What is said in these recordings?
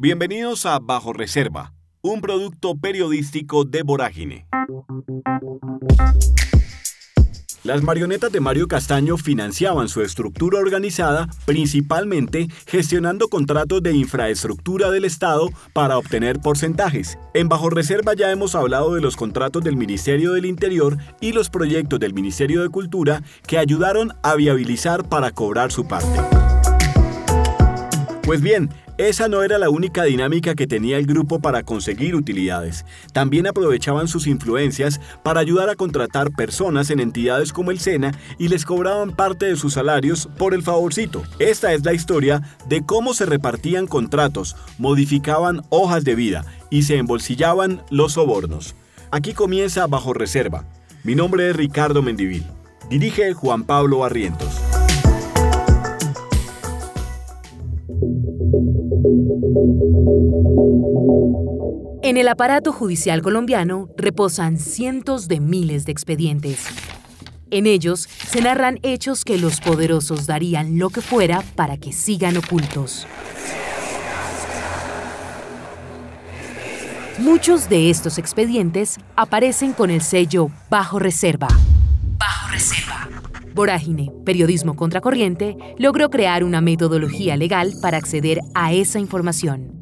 Bienvenidos a Bajo Reserva, un producto periodístico de Vorágine. Las marionetas de Mario Castaño financiaban su estructura organizada principalmente gestionando contratos de infraestructura del Estado para obtener porcentajes. En Bajo Reserva ya hemos hablado de los contratos del Ministerio del Interior y los proyectos del Ministerio de Cultura que ayudaron a viabilizar para cobrar su parte. Pues bien, esa no era la única dinámica que tenía el grupo para conseguir utilidades. También aprovechaban sus influencias para ayudar a contratar personas en entidades como el SENA y les cobraban parte de sus salarios por el favorcito. Esta es la historia de cómo se repartían contratos, modificaban hojas de vida y se embolsillaban los sobornos. Aquí comienza Bajo Reserva. Mi nombre es Ricardo Mendivil. Dirige Juan Pablo Barrientos. En el aparato judicial colombiano reposan cientos de miles de expedientes. En ellos se narran hechos que los poderosos darían lo que fuera para que sigan ocultos. Muchos de estos expedientes aparecen con el sello Bajo Reserva. Bajo Reserva. Vorágine, Periodismo Contracorriente, logró crear una metodología legal para acceder a esa información.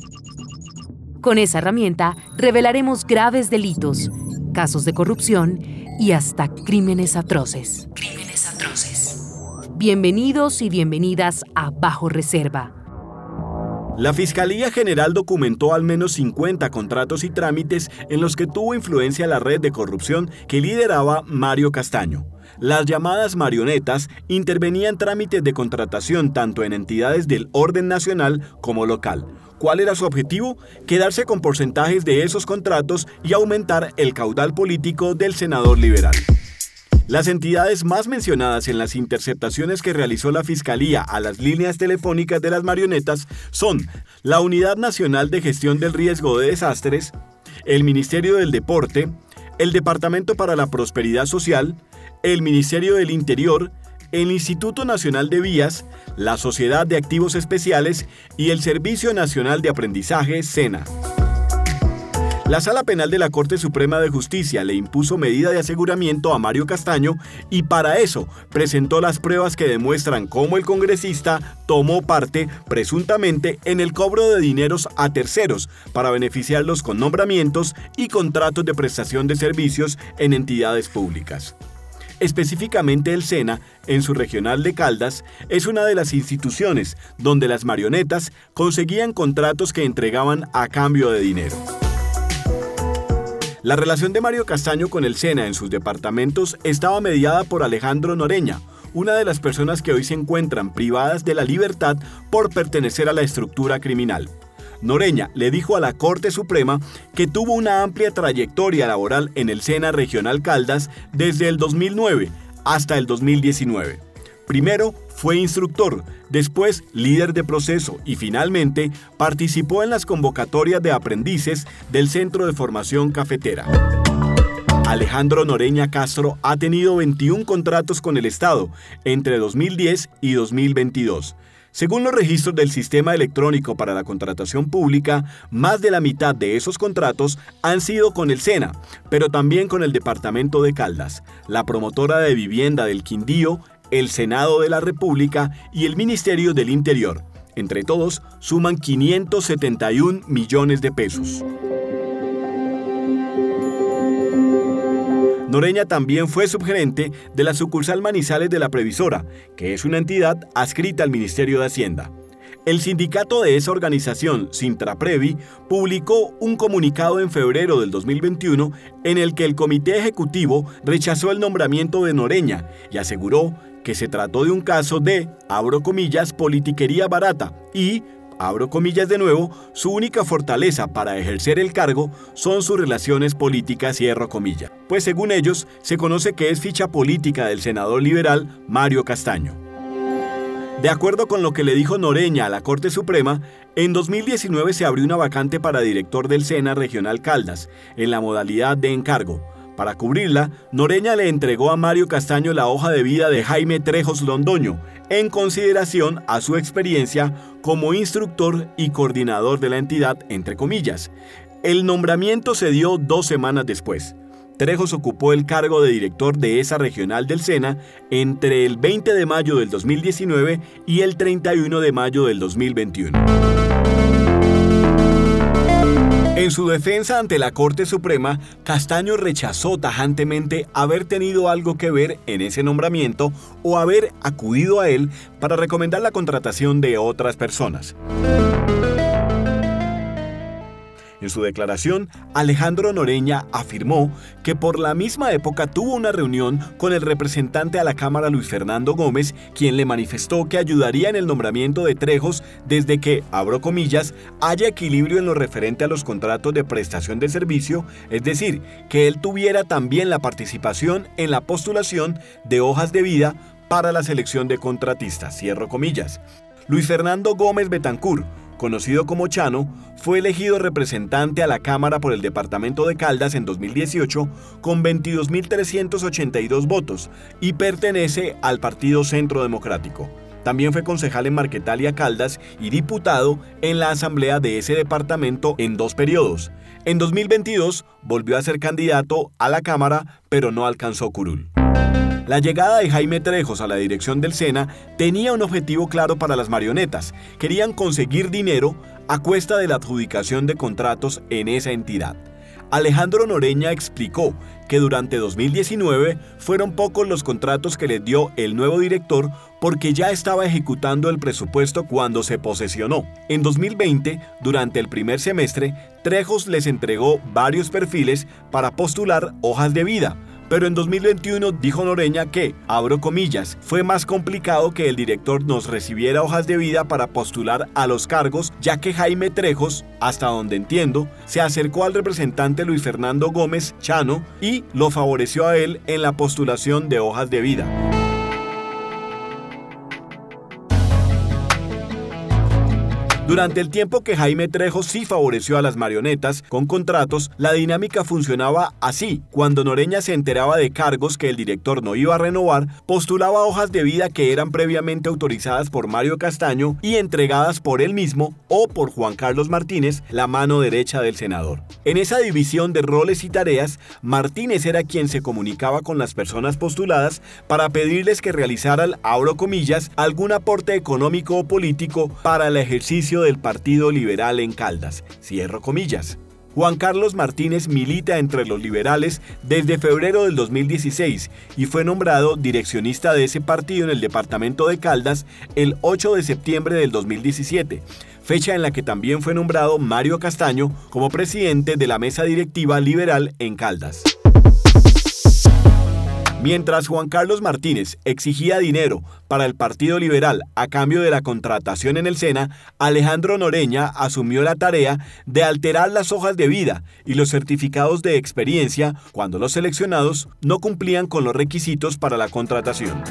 Con esa herramienta revelaremos graves delitos, casos de corrupción y hasta crímenes atroces. Crímenes atroces. Bienvenidos y bienvenidas a Bajo Reserva. La Fiscalía General documentó al menos 50 contratos y trámites en los que tuvo influencia la red de corrupción que lideraba Mario Castaño. Las llamadas marionetas intervenían trámites de contratación tanto en entidades del orden nacional como local. ¿Cuál era su objetivo? Quedarse con porcentajes de esos contratos y aumentar el caudal político del senador liberal. Las entidades más mencionadas en las interceptaciones que realizó la Fiscalía a las líneas telefónicas de las marionetas son la Unidad Nacional de Gestión del Riesgo de Desastres, el Ministerio del Deporte, el Departamento para la Prosperidad Social, el Ministerio del Interior, el Instituto Nacional de Vías, la Sociedad de Activos Especiales y el Servicio Nacional de Aprendizaje, SENA. La Sala Penal de la Corte Suprema de Justicia le impuso medida de aseguramiento a Mario Castaño y para eso presentó las pruebas que demuestran cómo el congresista tomó parte presuntamente en el cobro de dineros a terceros para beneficiarlos con nombramientos y contratos de prestación de servicios en entidades públicas. Específicamente el SENA, en su regional de Caldas, es una de las instituciones donde las marionetas conseguían contratos que entregaban a cambio de dinero. La relación de Mario Castaño con el SENA en sus departamentos estaba mediada por Alejandro Noreña, una de las personas que hoy se encuentran privadas de la libertad por pertenecer a la estructura criminal. Noreña le dijo a la Corte Suprema que tuvo una amplia trayectoria laboral en el SENA Regional Caldas desde el 2009 hasta el 2019. Primero fue instructor, después líder de proceso y finalmente participó en las convocatorias de aprendices del Centro de Formación Cafetera. Alejandro Noreña Castro ha tenido 21 contratos con el Estado entre 2010 y 2022 según los registros del Sistema Electrónico para la Contratación Pública, más de la mitad de esos contratos han sido con el SENA, pero también con el Departamento de Caldas, la promotora de vivienda del Quindío, el Senado de la República y el Ministerio del Interior. Entre todos, suman 571 millones de pesos. Noreña también fue subgerente de la sucursal Manizales de la Previsora, que es una entidad adscrita al Ministerio de Hacienda. El sindicato de esa organización, Sintraprevi, publicó un comunicado en febrero del 2021 en el que el comité ejecutivo rechazó el nombramiento de Noreña y aseguró que se trató de un caso de, abro comillas, politiquería barata y abro comillas de nuevo, su única fortaleza para ejercer el cargo son sus relaciones políticas, cierro comillas. Pues según ellos, se conoce que es ficha política del senador liberal Mario Castaño. De acuerdo con lo que le dijo Noreña a la Corte Suprema, en 2019 se abrió una vacante para director del SENA Regional Caldas, en la modalidad de encargo. Para cubrirla, Noreña le entregó a Mario Castaño la hoja de vida de Jaime Trejos Londoño, en consideración a su experiencia como instructor y coordinador de la entidad, entre comillas. El nombramiento se dio dos semanas después. Trejos ocupó el cargo de director de esa regional del SENA entre el 20 de mayo del 2019 y el 31 de mayo del 2021. En su defensa ante la Corte Suprema, Castaño rechazó tajantemente haber tenido algo que ver en ese nombramiento o haber acudido a él para recomendar la contratación de otras personas. En su declaración, Alejandro Noreña afirmó que por la misma época tuvo una reunión con el representante a la Cámara Luis Fernando Gómez, quien le manifestó que ayudaría en el nombramiento de Trejos desde que, abro comillas, haya equilibrio en lo referente a los contratos de prestación de servicio, es decir, que él tuviera también la participación en la postulación de hojas de vida para la selección de contratistas, cierro comillas. Luis Fernando Gómez Betancur, conocido como Chano, fue elegido representante a la Cámara por el Departamento de Caldas en 2018 con 22.382 votos y pertenece al Partido Centro Democrático. También fue concejal en Marquetalia Caldas y diputado en la asamblea de ese departamento en dos periodos. En 2022 volvió a ser candidato a la Cámara, pero no alcanzó curul. La llegada de Jaime Trejos a la dirección del SENA tenía un objetivo claro para las marionetas. Querían conseguir dinero a cuesta de la adjudicación de contratos en esa entidad. Alejandro Noreña explicó que durante 2019 fueron pocos los contratos que les dio el nuevo director porque ya estaba ejecutando el presupuesto cuando se posesionó. En 2020, durante el primer semestre, Trejos les entregó varios perfiles para postular hojas de vida, pero en 2021 dijo Noreña que, abro comillas, fue más complicado que el director nos recibiera hojas de vida para postular a los cargos, ya que Jaime Trejos, hasta donde entiendo, se acercó al representante Luis Fernando Gómez Chano y lo favoreció a él en la postulación de hojas de vida. Durante el tiempo que Jaime Trejo sí favoreció a las marionetas con contratos, la dinámica funcionaba así. Cuando Noreña se enteraba de cargos que el director no iba a renovar, postulaba hojas de vida que eran previamente autorizadas por Mario Castaño y entregadas por él mismo o por Juan Carlos Martínez, la mano derecha del senador. En esa división de roles y tareas, Martínez era quien se comunicaba con las personas postuladas para pedirles que realizaran, abro comillas, algún aporte económico o político para el ejercicio del Partido Liberal en Caldas. Cierro comillas. Juan Carlos Martínez milita entre los liberales desde febrero del 2016 y fue nombrado direccionista de ese partido en el departamento de Caldas el 8 de septiembre del 2017, fecha en la que también fue nombrado Mario Castaño como presidente de la mesa directiva liberal en Caldas. Mientras Juan Carlos Martínez exigía dinero para el Partido Liberal a cambio de la contratación en el SENA, Alejandro Noreña asumió la tarea de alterar las hojas de vida y los certificados de experiencia cuando los seleccionados no cumplían con los requisitos para la contratación.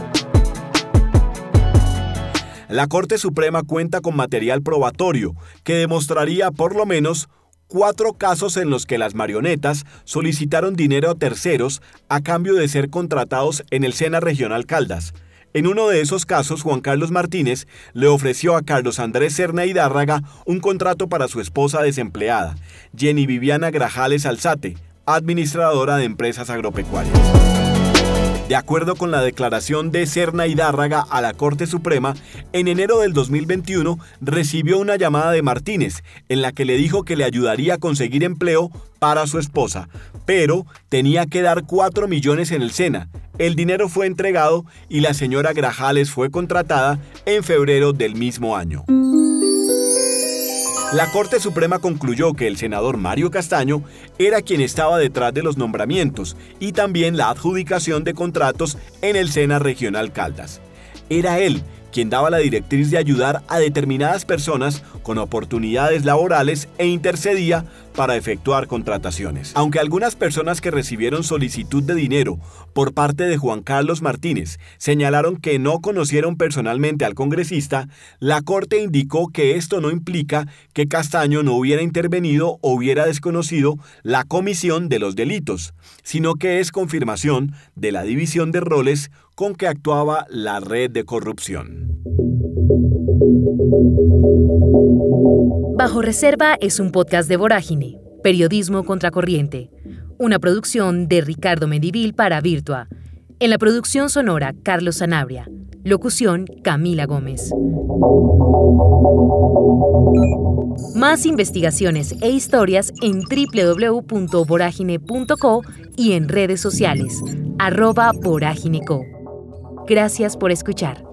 La Corte Suprema cuenta con material probatorio que demostraría por lo menos cuatro casos en los que las marionetas solicitaron dinero a terceros a cambio de ser contratados en el Sena Regional Caldas. En uno de esos casos, Juan Carlos Martínez le ofreció a Carlos Andrés Serna Hidárraga un contrato para su esposa desempleada, Jenny Viviana Grajales Alzate, administradora de empresas agropecuarias. De acuerdo con la declaración de Serna Hidárraga a la Corte Suprema, en enero del 2021 recibió una llamada de Martínez en la que le dijo que le ayudaría a conseguir empleo para su esposa, pero tenía que dar 4 millones en el SENA. El dinero fue entregado y la señora Grajales fue contratada en febrero del mismo año. La Corte Suprema concluyó que el senador Mario Castaño era quien estaba detrás de los nombramientos y también la adjudicación de contratos en el Sena Regional Caldas. Era él quien daba la directriz de ayudar a determinadas personas con oportunidades laborales e intercedía para efectuar contrataciones. Aunque algunas personas que recibieron solicitud de dinero por parte de Juan Carlos Martínez señalaron que no conocieron personalmente al congresista, la Corte indicó que esto no implica que Castaño no hubiera intervenido o hubiera desconocido la comisión de los delitos, sino que es confirmación de la división de roles con que actuaba la red de corrupción. Bajo Reserva es un podcast de Vorágine, Periodismo Contracorriente, una producción de Ricardo Medivil para Virtua. En la producción sonora, Carlos Sanabria. Locución, Camila Gómez. Más investigaciones e historias en www.voragine.co y en redes sociales, arroba voragineco. Gracias por escuchar.